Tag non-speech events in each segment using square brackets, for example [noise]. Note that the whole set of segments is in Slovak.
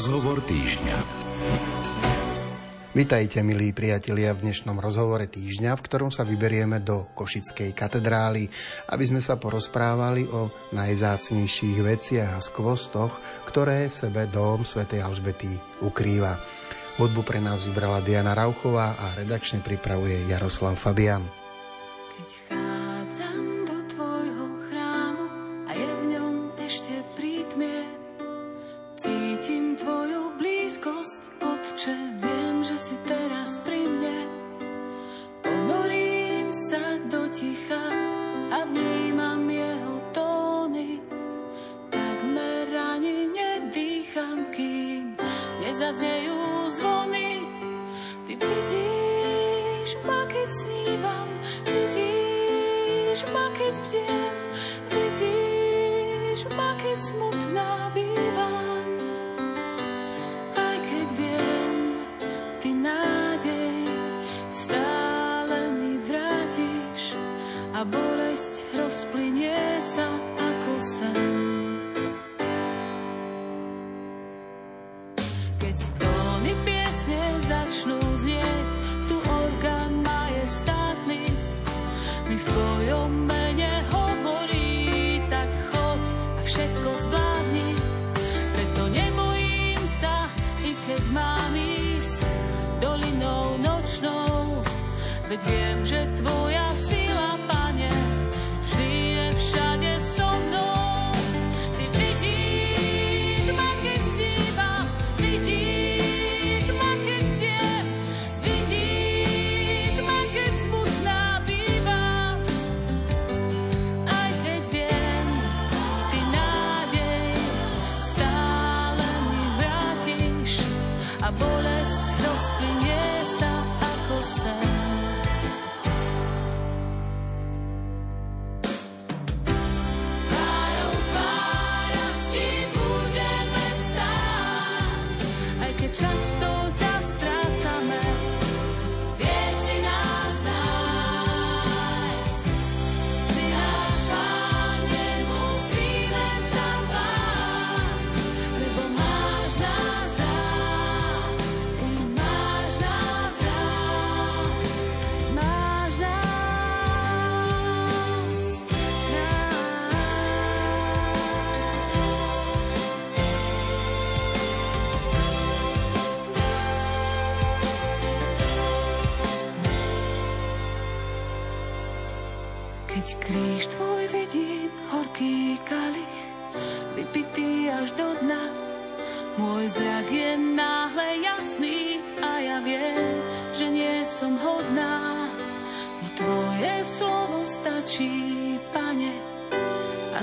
Rozhovor týždňa. Vitajte, milí priatelia, v dnešnom rozhovore týždňa, v ktorom sa vyberieme do Košickej katedrály, aby sme sa porozprávali o najvzácnejších veciach a skvostoch, ktoré v sebe dom svätej Alžbety ukrýva. Hudbu pre nás vybrala Diana Rauchová a redakčne pripravuje Jaroslav Fabian.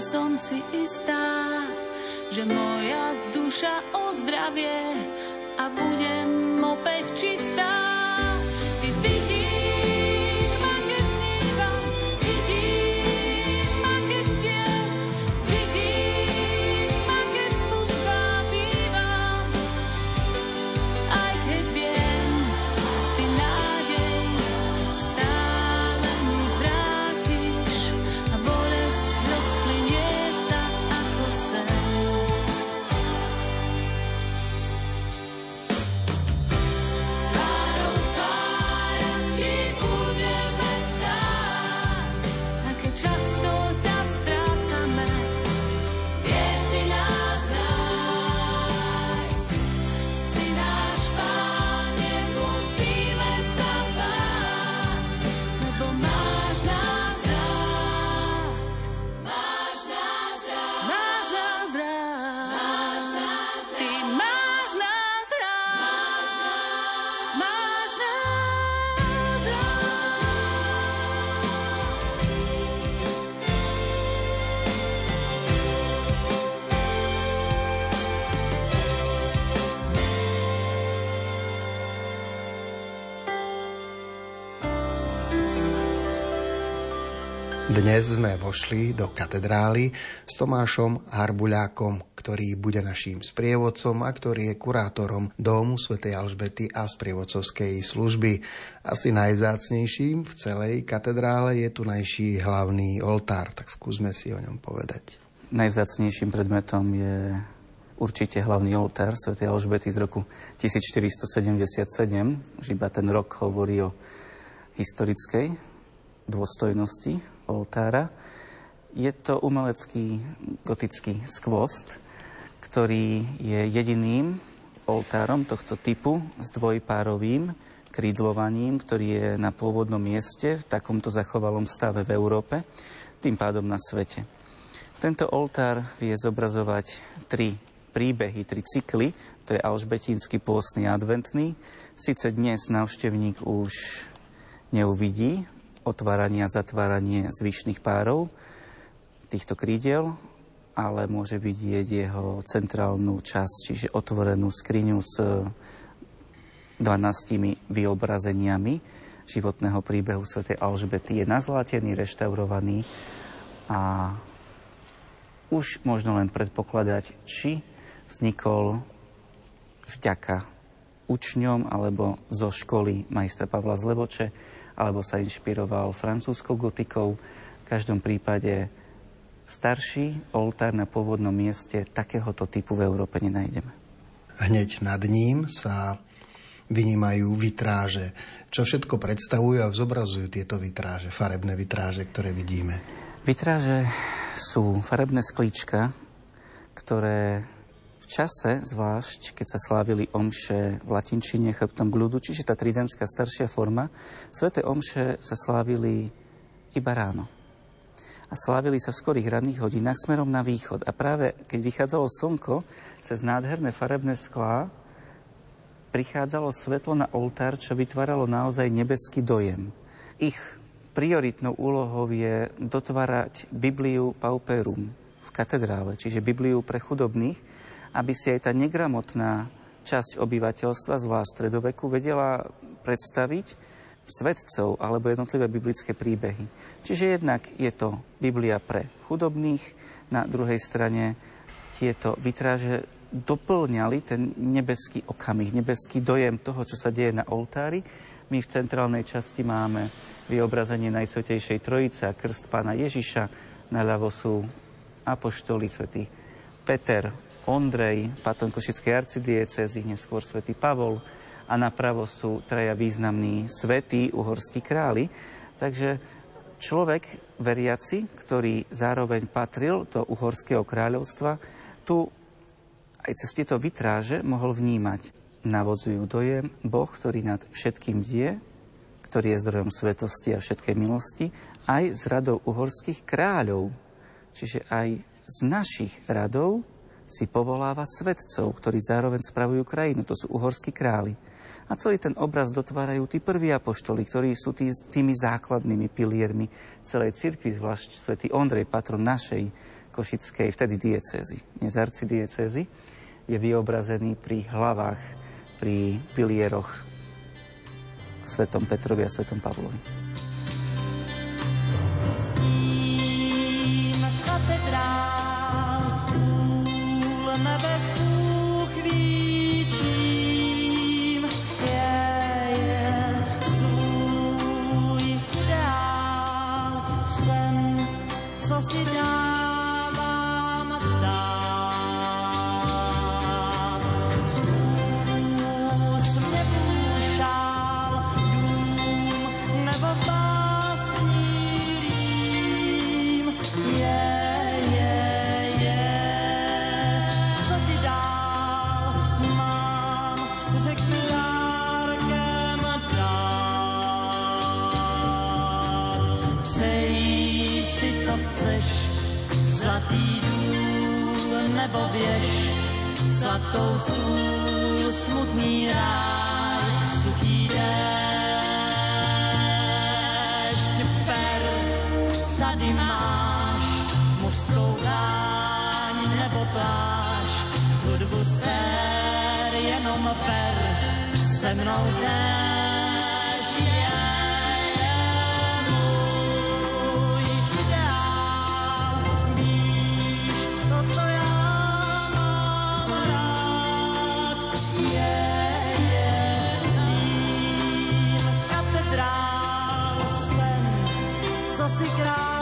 som si istá, že moja duša ozdravie a budem opäť čistá. Dnes sme vošli do katedrály s Tomášom Harbuľákom, ktorý bude naším sprievodcom a ktorý je kurátorom Domu svätej Alžbety a sprievodcovskej služby. Asi najvzácnejším v celej katedrále je tu najší hlavný oltár, tak skúsme si o ňom povedať. Najvzácnejším predmetom je určite hlavný oltár Sv. Alžbety z roku 1477. Už iba ten rok hovorí o historickej dôstojnosti oltára. Je to umelecký gotický skvost, ktorý je jediným oltárom tohto typu s dvojpárovým krídlovaním, ktorý je na pôvodnom mieste v takomto zachovalom stave v Európe, tým pádom na svete. Tento oltár vie zobrazovať tri príbehy, tri cykly, to je Alžbetínsky pôstny adventný. Sice dnes návštevník už neuvidí otváranie a zatváranie zvyšných párov týchto krídel, ale môže vidieť jeho centrálnu časť, čiže otvorenú skriňu s 12 vyobrazeniami životného príbehu svätej Alžbety. Je nazlatený, reštaurovaný a už možno len predpokladať, či vznikol vďaka učňom alebo zo školy majstra Pavla Zlevoče, alebo sa inšpiroval francúzskou gotikou. V každom prípade starší oltár na pôvodnom mieste takéhoto typu v Európe nenájdeme. Hneď nad ním sa vynímajú vitráže. Čo všetko predstavujú a zobrazujú tieto vitráže, farebné vitráže, ktoré vidíme? Vitráže sú farebné sklíčka, ktoré čase, zvlášť keď sa slávili omše v latinčine chrbtom ľudu, čiže tá tridentská staršia forma, sveté omše sa slávili iba ráno. A slávili sa v skorých ranných hodinách smerom na východ. A práve keď vychádzalo slnko cez nádherné farebné sklá, prichádzalo svetlo na oltár, čo vytváralo naozaj nebeský dojem. Ich prioritnou úlohou je dotvárať Bibliu pauperum v katedrále, čiže Bibliu pre chudobných, aby si aj tá negramotná časť obyvateľstva, zvlášť stredoveku, vedela predstaviť svetcov alebo jednotlivé biblické príbehy. Čiže jednak je to Biblia pre chudobných, na druhej strane tieto vytráže doplňali ten nebeský okamih, nebeský dojem toho, čo sa deje na oltári. My v centrálnej časti máme vyobrazenie Najsvetejšej Trojice a krst pána Ježiša. Naľavo sú apoštoli svätý Peter, Ondrej, patron Košickej arcidiecezy, neskôr svätý Pavol a napravo sú traja významní svätí uhorskí králi. Takže človek veriaci, ktorý zároveň patril do uhorského kráľovstva, tu aj cez tieto vitráže mohol vnímať. Navodzujú dojem Boh, ktorý nad všetkým die, ktorý je zdrojom svetosti a všetkej milosti, aj z radou uhorských kráľov. Čiže aj z našich radov si povoláva svetcov, ktorí zároveň spravujú krajinu. To sú uhorskí králi. A celý ten obraz dotvárajú tí prví apoštoli, ktorí sú tí, tými základnými piliermi celej cirkvi, zvlášť svätý Ondrej, patron našej košickej, vtedy diecézy, dnes arcidiecézy je vyobrazený pri hlavách, pri pilieroch svetom Petrovi a svetom Pavlovi. Je, nebo věž, sladkou sůl, smutný ráj, suchý déšť, per, tady máš mužskou dáň nebo pláž, hudbu stér, jenom per, se mnou déšť. Si kránu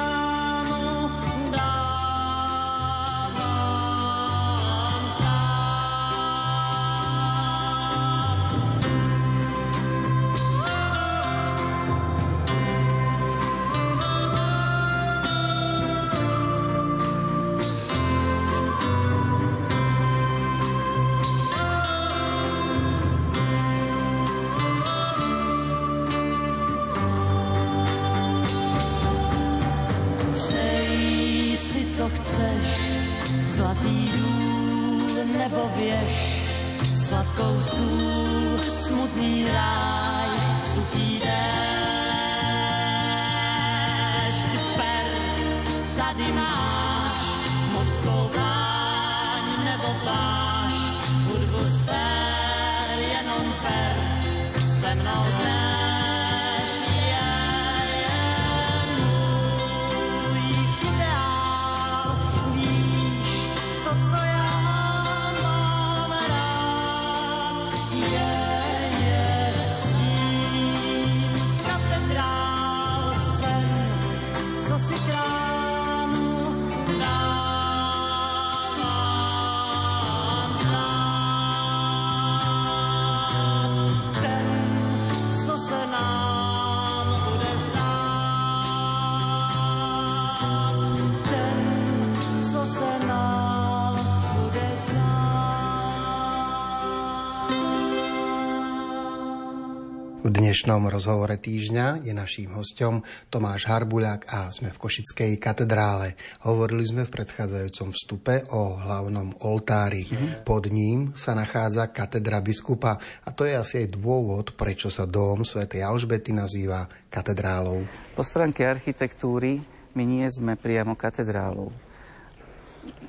V dnešnom rozhovore týždňa je naším hostom Tomáš Harbuľak a sme v Košickej katedrále. Hovorili sme v predchádzajúcom vstupe o hlavnom oltári. Pod ním sa nachádza katedra biskupa a to je asi aj dôvod, prečo sa dom svätej Alžbety nazýva katedrálou. Po stránke architektúry my nie sme priamo katedrálou.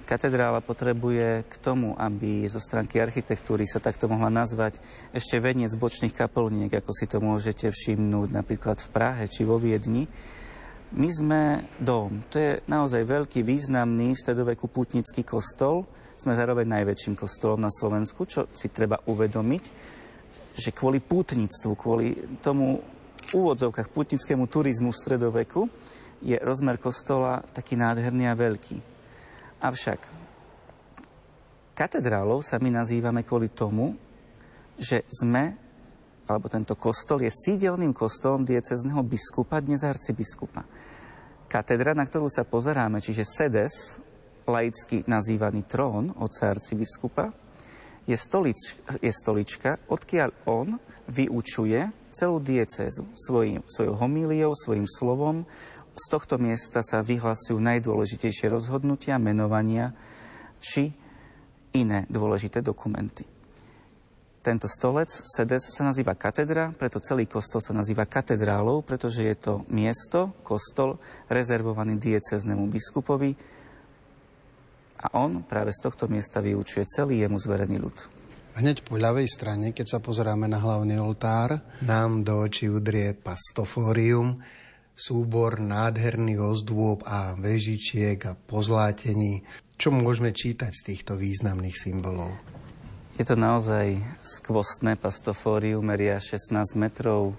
Katedrála potrebuje k tomu, aby zo stránky architektúry sa takto mohla nazvať ešte veniec bočných kaplniek, ako si to môžete všimnúť napríklad v Prahe či vo Viedni. My sme dom. To je naozaj veľký, významný stredoveku putnický kostol. Sme zároveň najväčším kostolom na Slovensku, čo si treba uvedomiť, že kvôli pútnictvu, kvôli tomu v úvodzovkách putnickému turizmu v stredoveku je rozmer kostola taký nádherný a veľký. Avšak katedrálou sa my nazývame kvôli tomu, že sme, alebo tento kostol je sídelným kostolom diecezneho biskupa, dnes arcibiskupa. Katedra, na ktorú sa pozeráme, čiže sedes, laicky nazývaný trón otca arcibiskupa, je, stolič, je stolička, odkiaľ on vyučuje celú diecézu svojou homíliou, svojim slovom, z tohto miesta sa vyhlasujú najdôležitejšie rozhodnutia, menovania či iné dôležité dokumenty. Tento stolec, sedes, sa nazýva katedra, preto celý kostol sa nazýva katedrálou, pretože je to miesto, kostol, rezervovaný dieceznému biskupovi a on práve z tohto miesta vyučuje celý jemu zverený ľud. Hneď po ľavej strane, keď sa pozeráme na hlavný oltár, nám do očí udrie pastofórium, súbor nádherných ozdôb a vežičiek a pozlátení. Čo môžeme čítať z týchto významných symbolov? Je to naozaj skvostné pastofórium, meria 16 metrov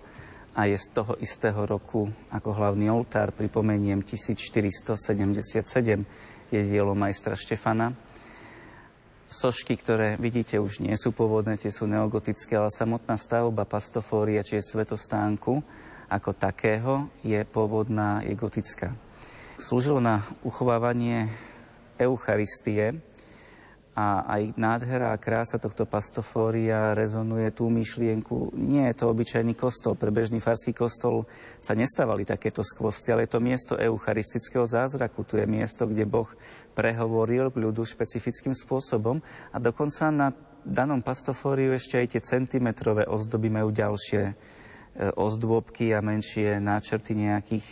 a je z toho istého roku ako hlavný oltár. Pripomeniem 1477 je dielo majstra Štefana. Sošky, ktoré vidíte, už nie sú pôvodné, tie sú neogotické, ale samotná stavba pastofória, čiže svetostánku, ako takého je pôvodná, je gotická. Slúžilo na uchovávanie Eucharistie a aj nádhera a krása tohto pastofória rezonuje tú myšlienku. Nie je to obyčajný kostol. Pre bežný farský kostol sa nestávali takéto skvosty, ale je to miesto eucharistického zázraku. Tu je miesto, kde Boh prehovoril k ľudu špecifickým spôsobom a dokonca na danom pastofóriu ešte aj tie centimetrové ozdoby majú ďalšie ozdôbky a menšie náčrty nejakých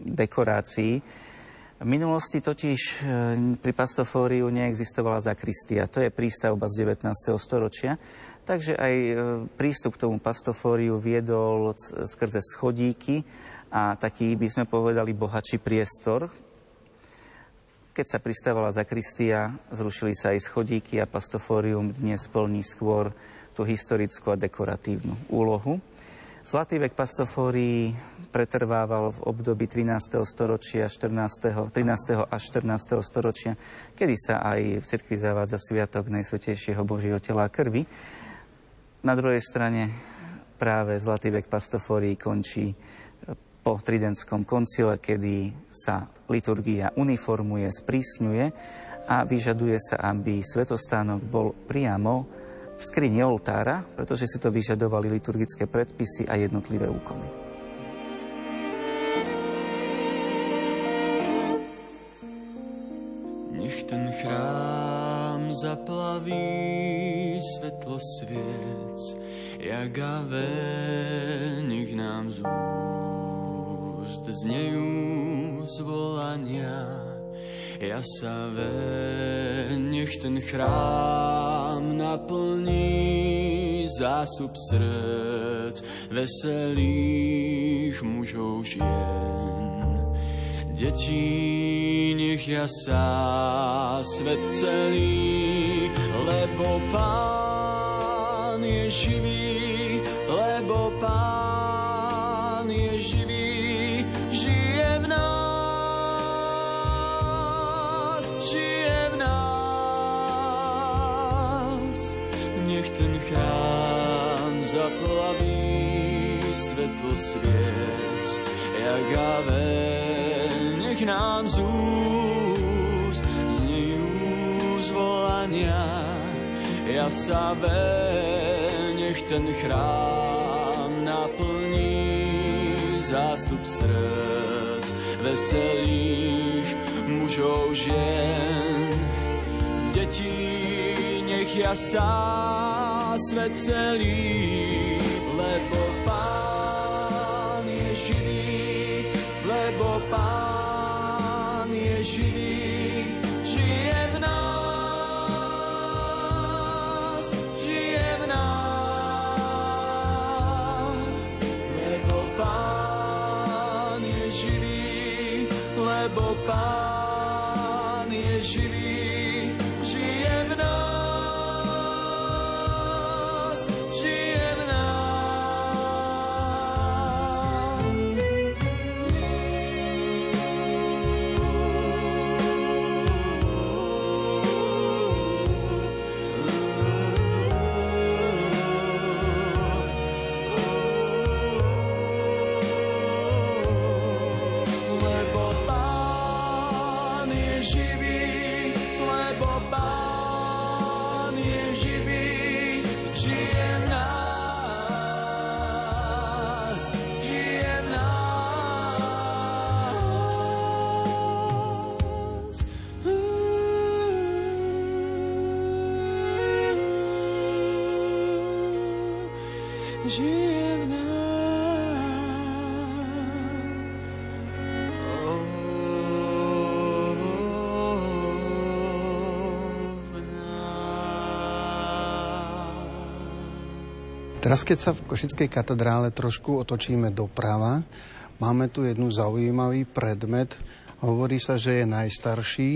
dekorácií. V minulosti totiž e, pri pastofóriu neexistovala zakristia. To je prístavba z 19. storočia. Takže aj e, prístup k tomu pastofóriu viedol skrze schodíky a taký, by sme povedali, bohačí priestor. Keď sa pristávala zakristia, zrušili sa aj schodíky a pastofórium dnes plní skôr tú historickú a dekoratívnu úlohu. Zlatý vek pastofórií pretrvával v období 13. storočia, 14. 13. až 14. storočia, kedy sa aj v cirkvi zavádza sviatok Najsvetejšieho Božieho tela a krvi. Na druhej strane práve Zlatý vek pastofórií končí po Tridentskom koncile, kedy sa liturgia uniformuje, sprísňuje a vyžaduje sa, aby svetostánok bol priamo v skrini oltára, pretože si to vyžadovali liturgické predpisy a jednotlivé úkony. Nech ten chrám zaplaví svetlo sviec, jak ave, nech nám z úst znejú zvolania. Ja sa ve, nech ten chrám naplní zásup srdc veselých mužov žien. Deti, nech jasá svet celý, lebo Pán je živý, sviec, jak ave, nech nám z úst znejú zvolania. Ja sa nech ten chrám naplní zástup srdc veselých mužov žien. Deti, nech jasá svet celý, Teraz, keď sa v Košickej katedrále trošku otočíme doprava, máme tu jednu zaujímavý predmet. Hovorí sa, že je najstarší,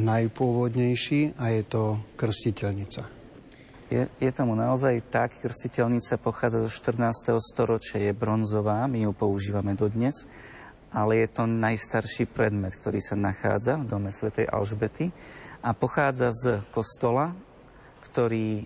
najpôvodnejší a je to krstiteľnica. Je, je tomu naozaj tak, krstiteľnica pochádza zo 14. storočia, je bronzová, my ju používame dodnes, ale je to najstarší predmet, ktorý sa nachádza v dome svätej Alžbety a pochádza z kostola, ktorý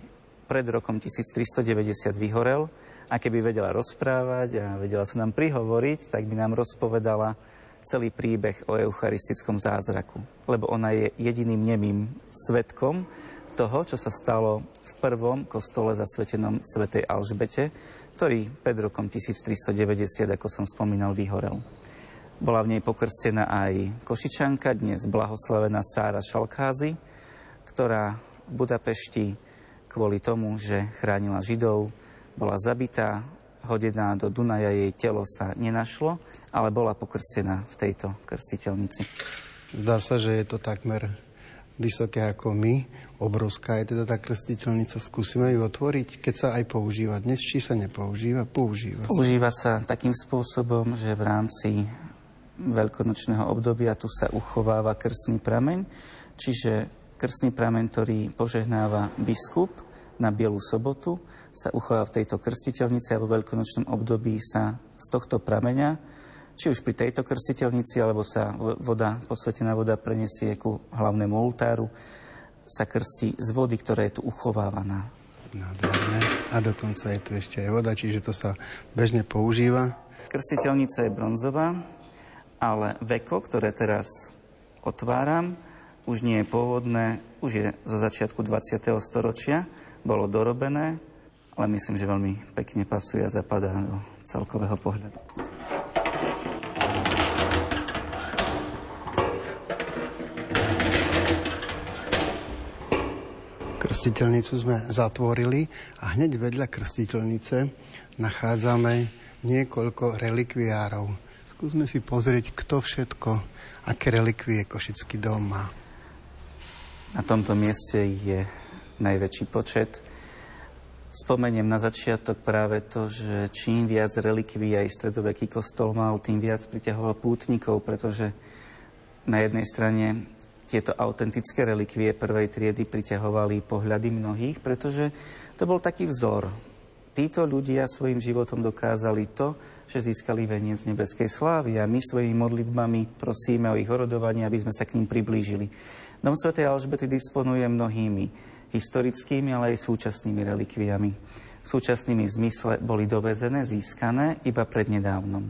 pred rokom 1390 vyhorel a keby vedela rozprávať a vedela sa nám prihovoriť, tak by nám rozpovedala celý príbeh o eucharistickom zázraku. Lebo ona je jediným nemým svetkom toho, čo sa stalo v prvom kostole zasvetenom svätej Alžbete, ktorý pred rokom 1390, ako som spomínal, vyhorel. Bola v nej pokrstená aj Košičanka, dnes blahoslavená Sára Šalkázy, ktorá v Budapešti kvôli tomu, že chránila Židov, bola zabitá, hodená do Dunaja, jej telo sa nenašlo, ale bola pokrstená v tejto krstiteľnici. Zdá sa, že je to takmer vysoké ako my. Obrovská je teda tá krstiteľnica. Skúsime ju otvoriť, keď sa aj používa dnes, či sa nepoužíva? Používa. Používa sa takým spôsobom, že v rámci veľkonočného obdobia tu sa uchováva krstný prameň, čiže krstný prameň, ktorý požehnáva biskup na Bielu sobotu, sa uchová v tejto krstiteľnici a vo veľkonočnom období sa z tohto prameňa, či už pri tejto krstiteľnici, alebo sa voda, posvetená voda prenesie ku hlavnému oltáru, sa krstí z vody, ktorá je tu uchovávaná. Nádherné. A dokonca je tu ešte aj voda, čiže to sa bežne používa. Krstiteľnica je bronzová, ale veko, ktoré teraz otváram, už nie je pôvodné, už je zo začiatku 20. storočia, bolo dorobené, ale myslím, že veľmi pekne pasuje a zapadá do celkového pohľadu. Krstiteľnicu sme zatvorili a hneď vedľa krstiteľnice nachádzame niekoľko relikviárov. Skúsme si pozrieť, kto všetko, aké relikvie Košický dom má. Na tomto mieste je najväčší počet. Spomeniem na začiatok práve to, že čím viac relikví aj stredoveký kostol mal, tým viac priťahoval pútnikov, pretože na jednej strane tieto autentické relikvie prvej triedy priťahovali pohľady mnohých, pretože to bol taký vzor. Títo ľudia svojim životom dokázali to, že získali veniec nebeskej slávy a my svojimi modlitbami prosíme o ich orodovanie, aby sme sa k ním priblížili. Dom Sv. Alžbety disponuje mnohými historickými, ale aj súčasnými relikviami. Súčasnými v zmysle boli dovezené, získané iba prednedávnom.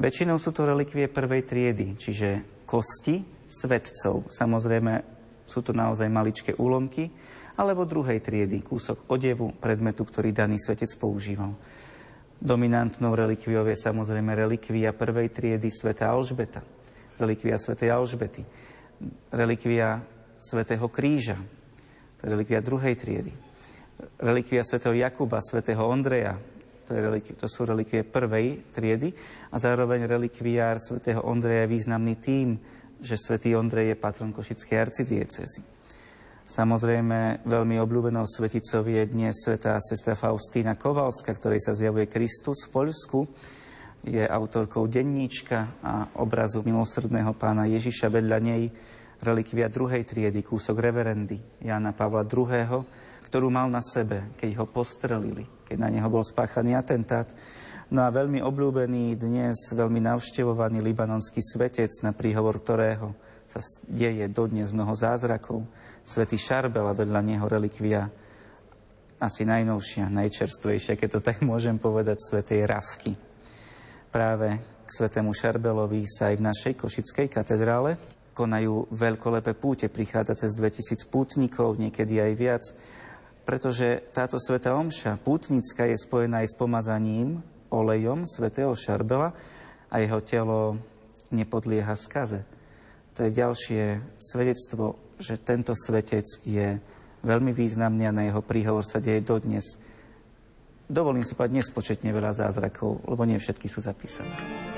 Väčšinou sú to relikvie prvej triedy, čiže kosti, svetcov. Samozrejme, sú to naozaj maličké úlomky, alebo druhej triedy, kúsok odevu, predmetu, ktorý daný svetec používal. Dominantnou relikviou je samozrejme relikvia prvej triedy sveta Alžbeta, relikvia svetej Alžbety, relikvia svetého kríža, to je relikvia druhej triedy, relikvia svetého Jakuba, svetého Ondreja, to, je relikvi, to sú relikvie prvej triedy a zároveň relikviár svetého Ondreja je významný tým, že svätý Ondrej je patron Košickej arcidiecezy. Samozrejme, veľmi obľúbenou sveticou je dnes svetá sestra Faustína Kovalska, ktorej sa zjavuje Kristus v Poľsku. Je autorkou denníčka a obrazu milosrdného pána Ježiša vedľa nej relikvia druhej triedy, kúsok reverendy Jana Pavla II., ktorú mal na sebe, keď ho postrelili, keď na neho bol spáchaný atentát No a veľmi obľúbený dnes, veľmi navštevovaný libanonský svetec, na príhovor ktorého sa deje dodnes mnoho zázrakov, svätý Šarbel a vedľa neho relikvia asi najnovšia, najčerstvejšia, keď to tak [laughs] môžem povedať, svetej Ravky. Práve k svetému Šarbelovi sa aj v našej Košickej katedrále konajú veľkolepé púte, prichádza cez 2000 pútnikov, niekedy aj viac, pretože táto sveta omša pútnická je spojená aj s pomazaním olejom svätého Šarbela a jeho telo nepodlieha skaze. To je ďalšie svedectvo, že tento svetec je veľmi významný a na jeho príhovor sa deje dodnes. Dovolím si povedať nespočetne veľa zázrakov, lebo nie všetky sú zapísané.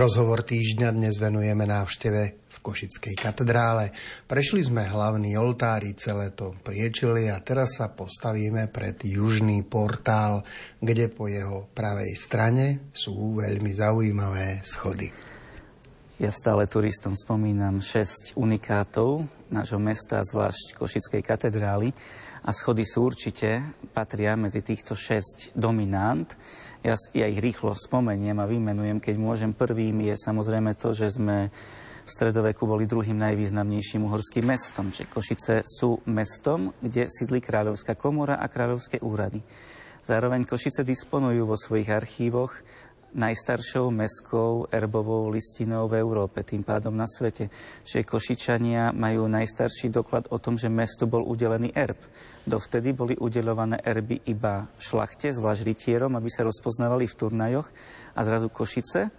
Rozhovor týždňa dnes venujeme návšteve v Košickej katedrále. Prešli sme hlavný oltári, celé to priečili a teraz sa postavíme pred južný portál, kde po jeho pravej strane sú veľmi zaujímavé schody. Ja stále turistom spomínam 6 unikátov nášho mesta, zvlášť Košickej katedrály a schody sú určite, patria medzi týchto 6 dominant. Ja, ja ich rýchlo spomeniem a vymenujem, keď môžem. Prvým je samozrejme to, že sme v stredoveku boli druhým najvýznamnejším uhorským mestom. Čiže Košice sú mestom, kde sídli kráľovská komora a kráľovské úrady. Zároveň Košice disponujú vo svojich archívoch najstaršou mestskou erbovou listinou v Európe, tým pádom na svete. Čiže Košičania majú najstarší doklad o tom, že mestu bol udelený erb. Dovtedy boli udelované erby iba šlachte, zvlášť rytierom, aby sa rozpoznávali v turnajoch a zrazu Košice,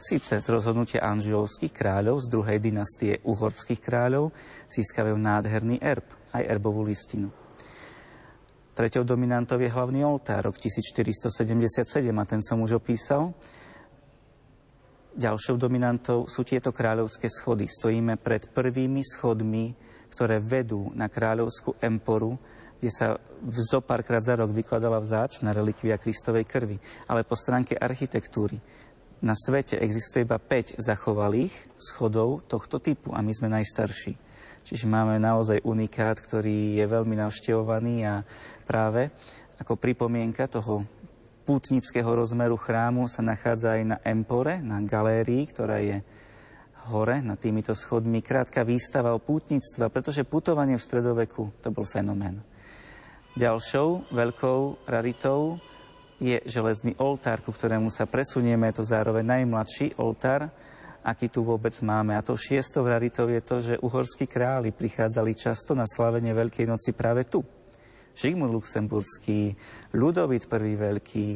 síce z rozhodnutia Anžiovských kráľov z druhej dynastie uhorských kráľov, získavajú nádherný erb, aj erbovú listinu. Treťou dominantou je hlavný oltár, rok 1477 a ten som už opísal. Ďalšou dominantou sú tieto kráľovské schody. Stojíme pred prvými schodmi, ktoré vedú na kráľovskú emporu, kde sa v zo párkrát za rok vykladala vzácna relikvia Kristovej krvi. Ale po stránke architektúry na svete existuje iba 5 zachovalých schodov tohto typu a my sme najstarší. Čiže máme naozaj unikát, ktorý je veľmi navštevovaný a práve ako pripomienka toho pútnického rozmeru chrámu sa nachádza aj na Empore, na galérii, ktorá je hore nad týmito schodmi. Krátka výstava o pútnictve, pretože putovanie v stredoveku to bol fenomén. Ďalšou veľkou raritou je železný oltár, ku ktorému sa presunieme. Je to zároveň najmladší oltár, aký tu vôbec máme. A to šiestou raritou je to, že uhorskí králi prichádzali často na slavenie Veľkej noci práve tu. Žigmund Luxemburský, Ludovit I Veľký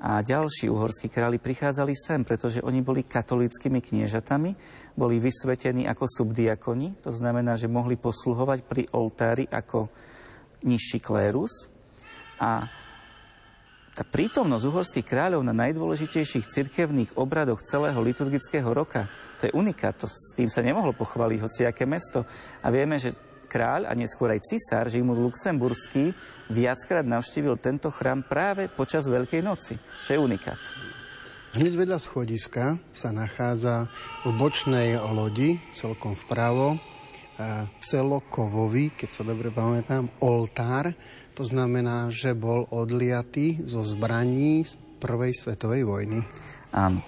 a ďalší uhorskí králi prichádzali sem, pretože oni boli katolickými kniežatami, boli vysvetení ako subdiakoni, to znamená, že mohli posluhovať pri oltári ako nižší klérus a tá prítomnosť uhorských kráľov na najdôležitejších cirkevných obradoch celého liturgického roka, to je unikát, s tým sa nemohlo pochváliť hociaké mesto. A vieme, že kráľ a neskôr aj cisár Žimund Luxemburský viackrát navštívil tento chrám práve počas Veľkej noci, čo je unikát. Hneď vedľa schodiska sa nachádza v bočnej lodi, celkom vpravo, selo Kovovi, keď sa dobre pamätám, oltár, to znamená, že bol odliatý zo zbraní z prvej svetovej vojny. Áno.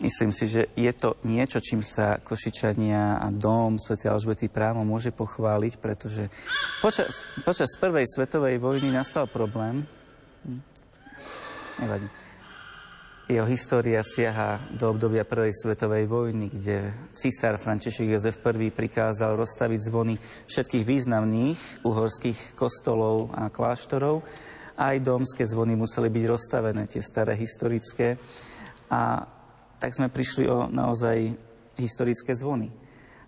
Myslím si, že je to niečo, čím sa Košičania a dom Sv. Alžbety právo môže pochváliť, pretože počas, počas prvej svetovej vojny nastal problém. Nevadí jeho história siaha do obdobia Prvej svetovej vojny, kde cisár František Jozef I prikázal rozstaviť zvony všetkých významných uhorských kostolov a kláštorov. Aj domské zvony museli byť rozstavené, tie staré historické. A tak sme prišli o naozaj historické zvony.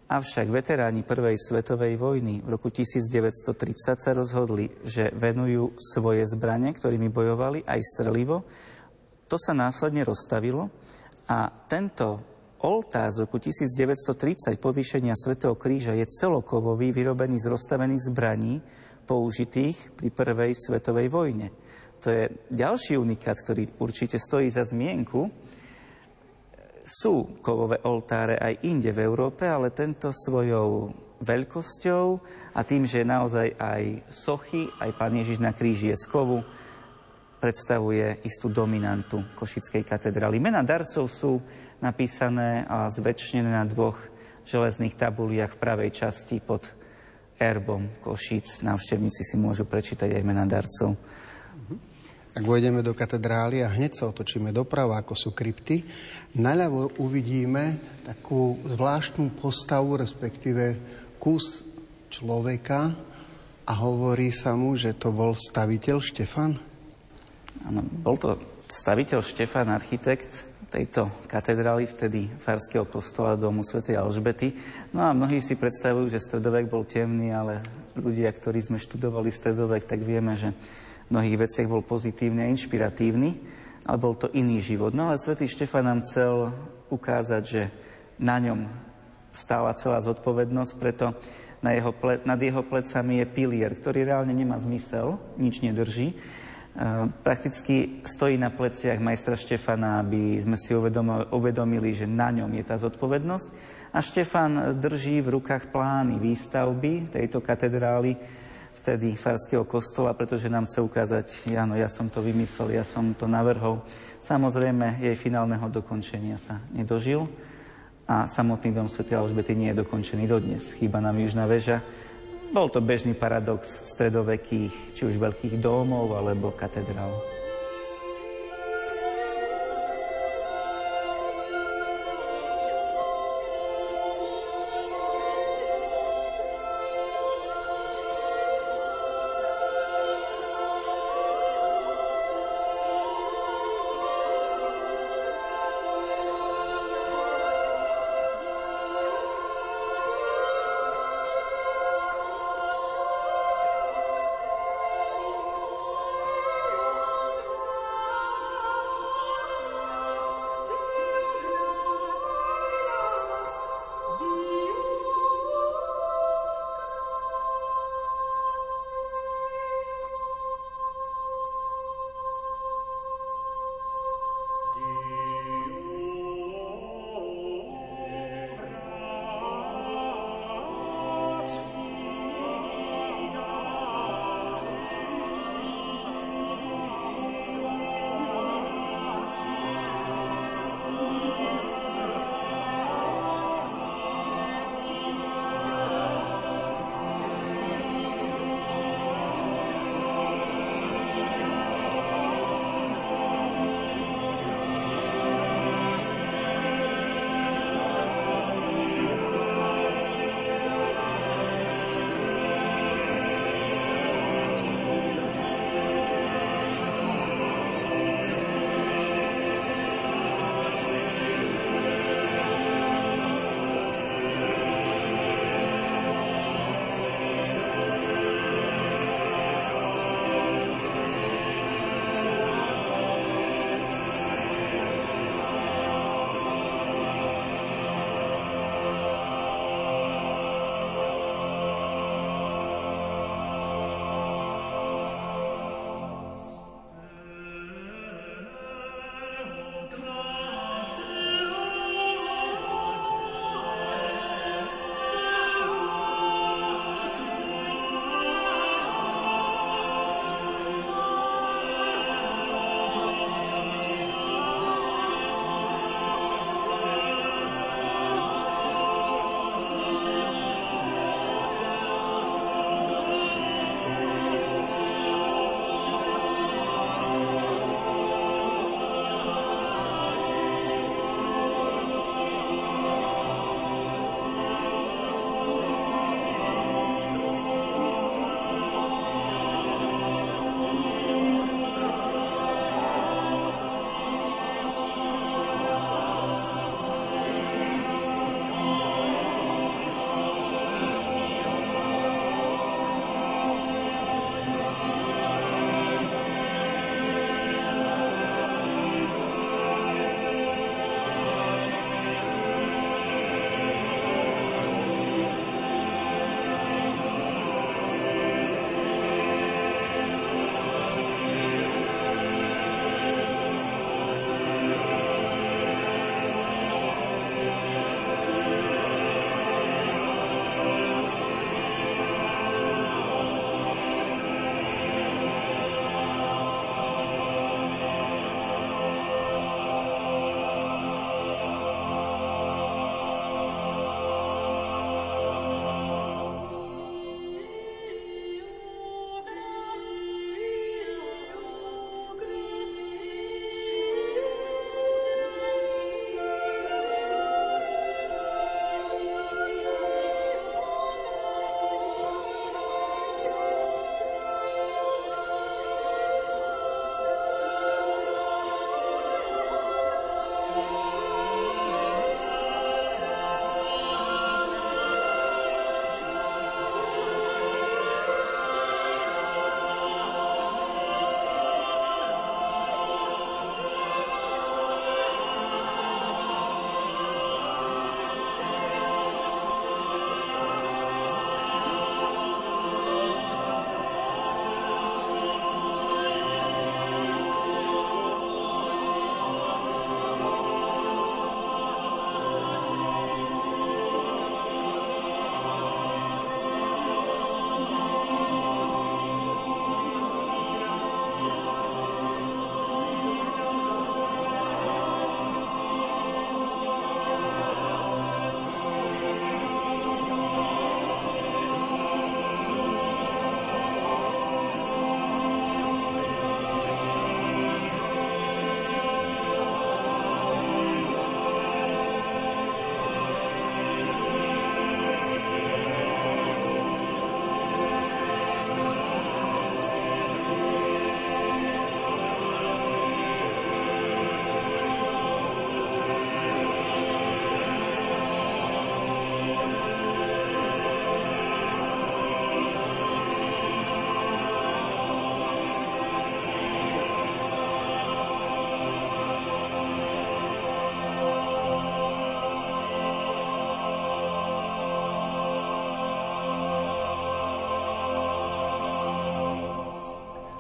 Avšak veteráni Prvej svetovej vojny v roku 1930 sa rozhodli, že venujú svoje zbranie, ktorými bojovali, aj strelivo, to sa následne rozstavilo a tento oltár z roku 1930 povýšenia Svetého kríža je celokovový, vyrobený z rozstavených zbraní použitých pri prvej svetovej vojne. To je ďalší unikát, ktorý určite stojí za zmienku. Sú kovové oltáre aj inde v Európe, ale tento svojou veľkosťou a tým, že naozaj aj sochy, aj Pán Ježiš na kríži je z kovu, predstavuje istú dominantu Košickej katedrály. Mena darcov sú napísané a zväčšené na dvoch železných tabuliach v pravej časti pod erbom Košic. Návštevníci si môžu prečítať aj mena darcov. Ak vojdeme do katedrály a hneď sa otočíme doprava, ako sú krypty, naľavo uvidíme takú zvláštnu postavu, respektíve kus človeka a hovorí sa mu, že to bol staviteľ Štefan. Áno, bol to staviteľ Štefán, architekt tejto katedrály, vtedy Farského kostola domu svätej Alžbety. No a mnohí si predstavujú, že stredovek bol temný, ale ľudia, ktorí sme študovali stredovek, tak vieme, že v mnohých veciach bol pozitívny a inšpiratívny. ale bol to iný život. No ale svätý Štefan nám chcel ukázať, že na ňom stála celá zodpovednosť, preto na jeho ple, nad jeho plecami je pilier, ktorý reálne nemá zmysel, nič nedrží. Prakticky stojí na pleciach majstra Štefana, aby sme si uvedomili, že na ňom je tá zodpovednosť. A Štefan drží v rukách plány výstavby tejto katedrály, vtedy farského kostola, pretože nám chce ukázať, áno, ja som to vymyslel, ja som to navrhol. Samozrejme, jej finálneho dokončenia sa nedožil a samotný dom Sv. Alžbety nie je dokončený dodnes. Chýba nám južná väža. Bol to bežný paradox stredovekých, či už veľkých domov alebo katedrál.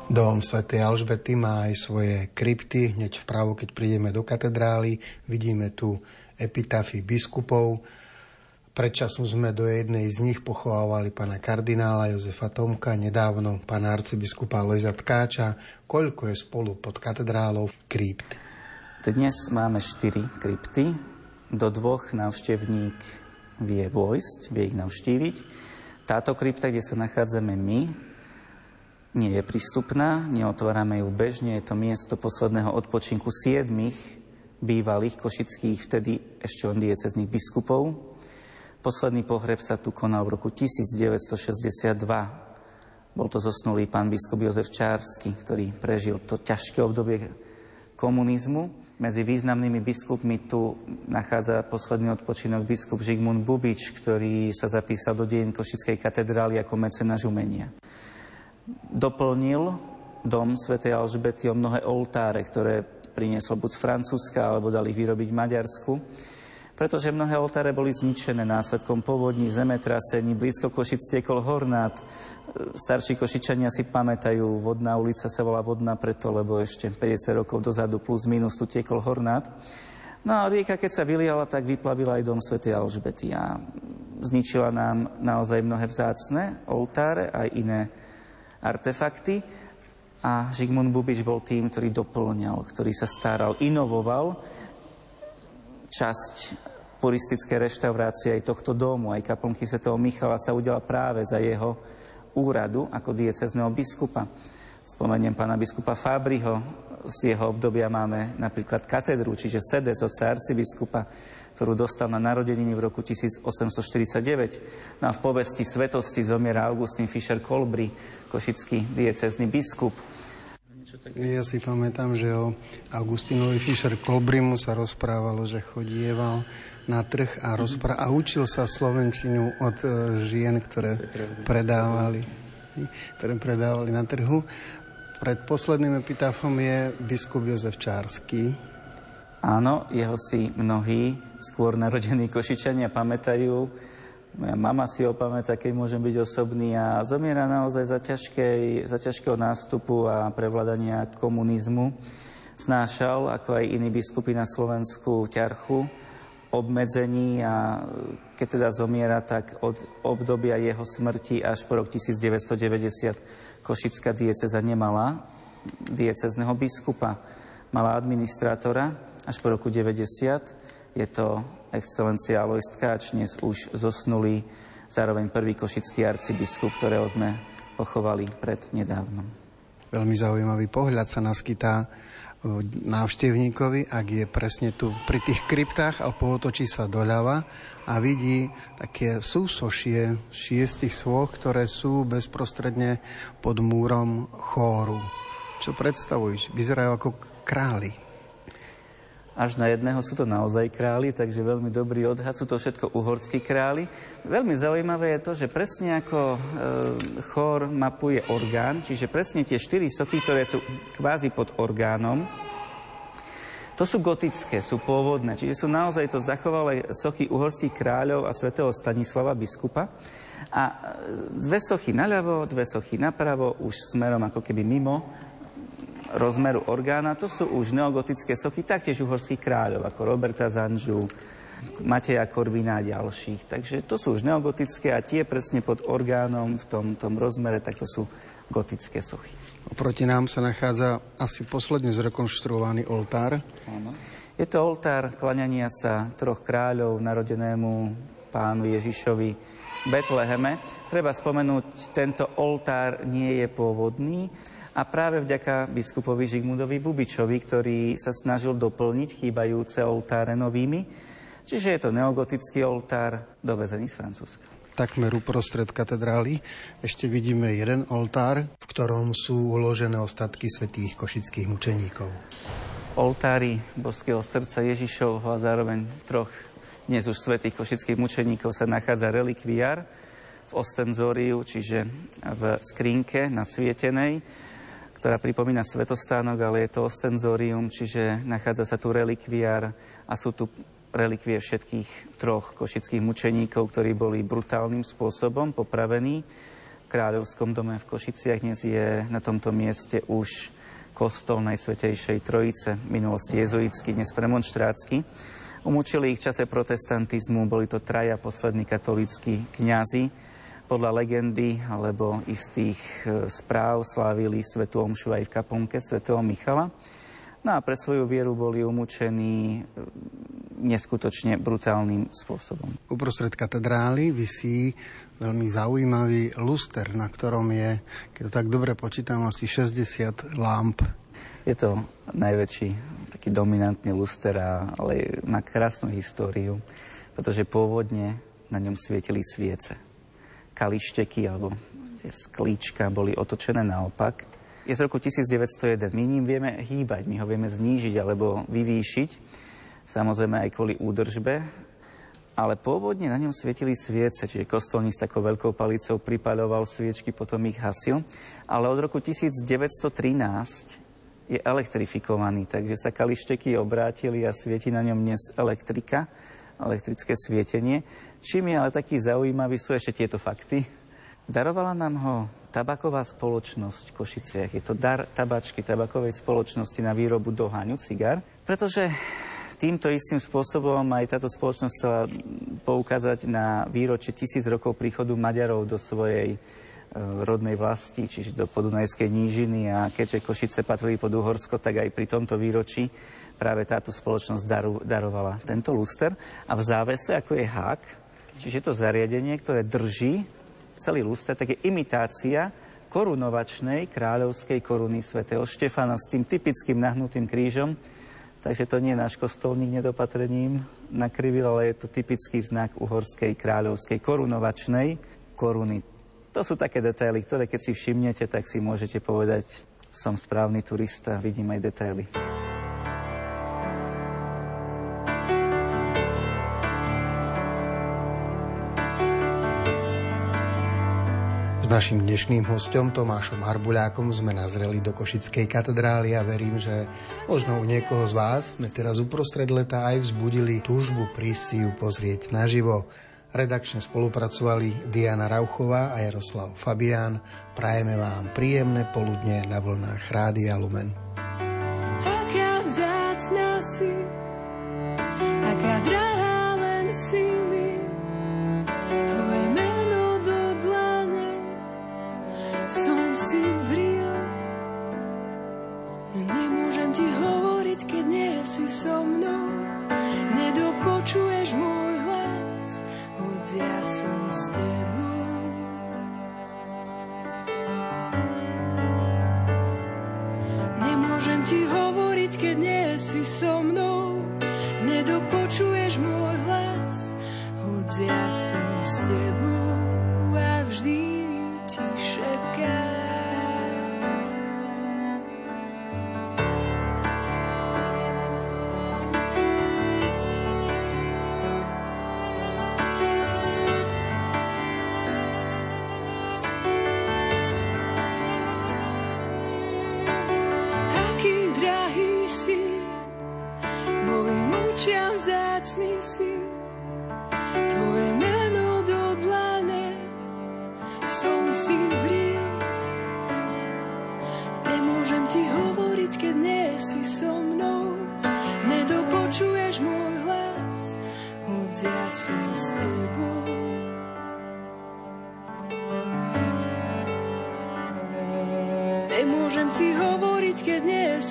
Dom Sv. Alžbety má aj svoje krypty. Hneď vpravo, keď prídeme do katedrály, vidíme tu epitafy biskupov. Predčasom sme do jednej z nich pochovávali pána kardinála Jozefa Tomka, nedávno pána arcibiskupa Lojza Tkáča. Koľko je spolu pod katedrálou krypt? Dnes máme štyri krypty. Do dvoch návštevník vie vojsť, vie ich navštíviť. Táto krypta, kde sa nachádzame my, nie je prístupná, neotvárame ju bežne, je to miesto posledného odpočinku siedmých bývalých košických, vtedy ešte len diecezných biskupov. Posledný pohreb sa tu konal v roku 1962. Bol to zosnulý pán biskup Jozef Čársky, ktorý prežil to ťažké obdobie komunizmu. Medzi významnými biskupmi tu nachádza posledný odpočinok biskup Žigmund Bubič, ktorý sa zapísal do dejín Košickej katedrály ako mecenáš umenia doplnil dom svätej Alžbety o mnohé oltáre, ktoré priniesol buď z Francúzska, alebo dali vyrobiť v Maďarsku, pretože mnohé oltáre boli zničené následkom povodní, zemetrasení, blízko Košic tiekol hornát. Starší Košičania si pamätajú, vodná ulica sa volá vodná preto, lebo ešte 50 rokov dozadu plus minus tu tiekol hornát. No a rieka, keď sa vyliala, tak vyplavila aj dom Sv. Alžbety a zničila nám naozaj mnohé vzácne oltáre, aj iné artefakty a Žigmund Bubič bol tým, ktorý doplňal, ktorý sa staral, inovoval časť puristické reštaurácie aj tohto domu, aj kaplnky Sv. Michala sa udela práve za jeho úradu ako diecezného biskupa. Spomeniem pána biskupa Fábriho, z jeho obdobia máme napríklad katedru, čiže sedes od arcibiskupa, ktorú dostal na narodeniny v roku 1849. No a v povesti svetosti zomiera Augustín Fischer Kolbry, košický diecezný biskup. Ja si pamätám, že o Augustinovi Fischer Kolbrimu sa rozprávalo, že chodieval na trh a, rozpra- a učil sa slovenčinu od e, žien, ktoré predávali, ktoré predávali na trhu. Pred posledným epitafom je biskup Jozef Čársky. Áno, jeho si mnohí skôr narodení Košičania pamätajú moja mama si ho pamätá, keď môžem byť osobný a zomiera naozaj za, ťažkej, za ťažkého nástupu a prevládania komunizmu. Znášal, ako aj iní biskupy na Slovensku, ťarchu, obmedzení a keď teda zomiera, tak od obdobia jeho smrti až po rok 1990 Košická dieceza nemala diecezného biskupa. Mala administrátora až po roku 90. Je to excelencia Alois Tkáč, dnes už zosnulý, zároveň prvý košický arcibiskup, ktorého sme pochovali pred nedávnom. Veľmi zaujímavý pohľad sa naskytá e, návštevníkovi, ak je presne tu pri tých kryptách a pootočí sa doľava a vidí také súsošie šiestich svoch, ktoré sú bezprostredne pod múrom chóru. Čo predstavujú? Vyzerajú ako králi až na jedného sú to naozaj králi, takže veľmi dobrý odhad, sú to všetko uhorskí králi. Veľmi zaujímavé je to, že presne ako e, chor mapuje orgán, čiže presne tie štyri soky, ktoré sú kvázi pod orgánom, to sú gotické, sú pôvodné, čiže sú naozaj to zachovalé sochy uhorských kráľov a svätého Stanislava biskupa. A e, dve sochy naľavo, dve sochy napravo, už smerom ako keby mimo rozmeru orgána, to sú už neogotické sochy, taktiež uhorských kráľov, ako Roberta Zanžu, Mateja Korvina a ďalších. Takže to sú už neogotické a tie presne pod orgánom v tom, tom rozmere, tak to sú gotické sochy. Oproti nám sa nachádza asi posledne zrekonštruovaný oltár. Áno. Je to oltár klaňania sa troch kráľov narodenému pánu Ježišovi Betleheme. Treba spomenúť, tento oltár nie je pôvodný, a práve vďaka biskupovi Žigmundovi Bubičovi, ktorý sa snažil doplniť chýbajúce oltáre novými. Čiže je to neogotický oltár dovezený z Francúzska. Takmer uprostred katedrály ešte vidíme jeden oltár, v ktorom sú uložené ostatky svetých košických mučeníkov. Oltári Boského srdca Ježišovho a zároveň troch dnes už svetých košických mučeníkov sa nachádza relikviár v ostenzóriu, čiže v skrinke nasvietenej ktorá pripomína svetostánok, ale je to ostenzorium, čiže nachádza sa tu relikviár a sú tu relikvie všetkých troch košických mučeníkov, ktorí boli brutálnym spôsobom popravení kráľovskom dome v Košiciach. Dnes je na tomto mieste už kostol Najsvetejšej Trojice, minulosti jezuitsky, dnes premonštrátsky. Umúčili ich v čase protestantizmu, boli to traja poslední katolíckí kňazi. Podľa legendy alebo istých e, správ slávili Svetu Omšu aj v kaponke svätého Michala. No a pre svoju vieru boli umúčení e, neskutočne brutálnym spôsobom. Uprostred katedrály vysí veľmi zaujímavý luster, na ktorom je, keď to tak dobre počítam, asi 60 lámp. Je to najväčší taký dominantný luster, ale má krásnu históriu, pretože pôvodne na ňom svietili sviece. Kališteky alebo tie sklíčka boli otočené naopak. Je z roku 1901. My ním vieme hýbať, my ho vieme znížiť alebo vyvýšiť samozrejme aj kvôli údržbe, ale pôvodne na ňom svietili sviece, čiže kostolník s takou veľkou palicou pripaľoval sviečky, potom ich hasil. Ale od roku 1913 je elektrifikovaný, takže sa kališteky obrátili a svieti na ňom dnes elektrika, elektrické svietenie. Čím je ale taký zaujímavý, sú ešte tieto fakty. Darovala nám ho tabaková spoločnosť v Košiciach. Je to dar tabačky tabakovej spoločnosti na výrobu doháňu, cigar, pretože týmto istým spôsobom aj táto spoločnosť chcela poukázať na výročie tisíc rokov príchodu Maďarov do svojej e, rodnej vlasti, čiže do Podunajskej nížiny a keďže Košice patrili pod Uhorsko, tak aj pri tomto výročí práve táto spoločnosť daru, darovala tento luster. A v závese, ako je hák, čiže to zariadenie, ktoré drží celý luster, tak je imitácia korunovačnej kráľovskej koruny svätého Štefana s tým typickým nahnutým krížom, Takže to nie je náš kostolník nedopatrením nakrivil, ale je to typický znak uhorskej kráľovskej korunovačnej koruny. To sú také detaily, ktoré keď si všimnete, tak si môžete povedať, som správny turista, vidím aj detaily. S našim dnešným hostom Tomášom Harbuľákom sme nazreli do Košickej katedrály a verím, že možno u niekoho z vás sme teraz uprostred leta aj vzbudili túžbu prísť si ju pozrieť naživo. Redakčne spolupracovali Diana Rauchová a Jaroslav Fabián. Prajeme vám príjemné poludne na vlnách Rádia Lumen.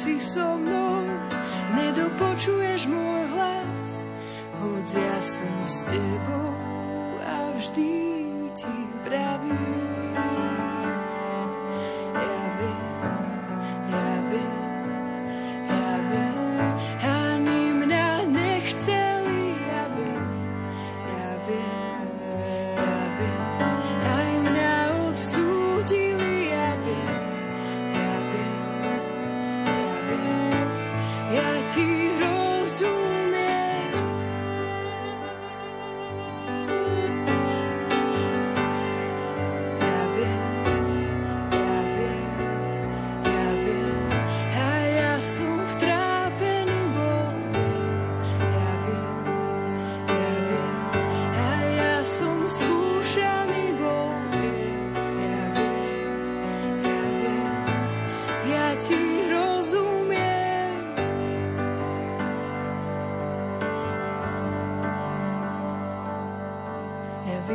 Si so mnou. Nedopočuješ môj hlas, hoď ja som s tebou a vždy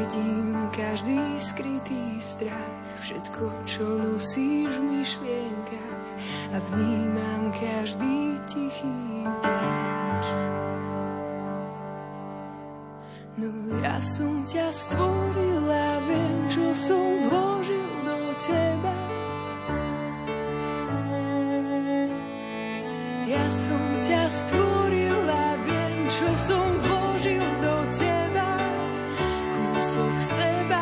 vidím každý skrytý strach, všetko, čo nosíš v myšlienkach a vnímam každý tichý pláč. No ja som ťa stvorila, viem, čo som vložil do teba. Ja som ťa stvorila, viem, čo som vložil do teba. say bye.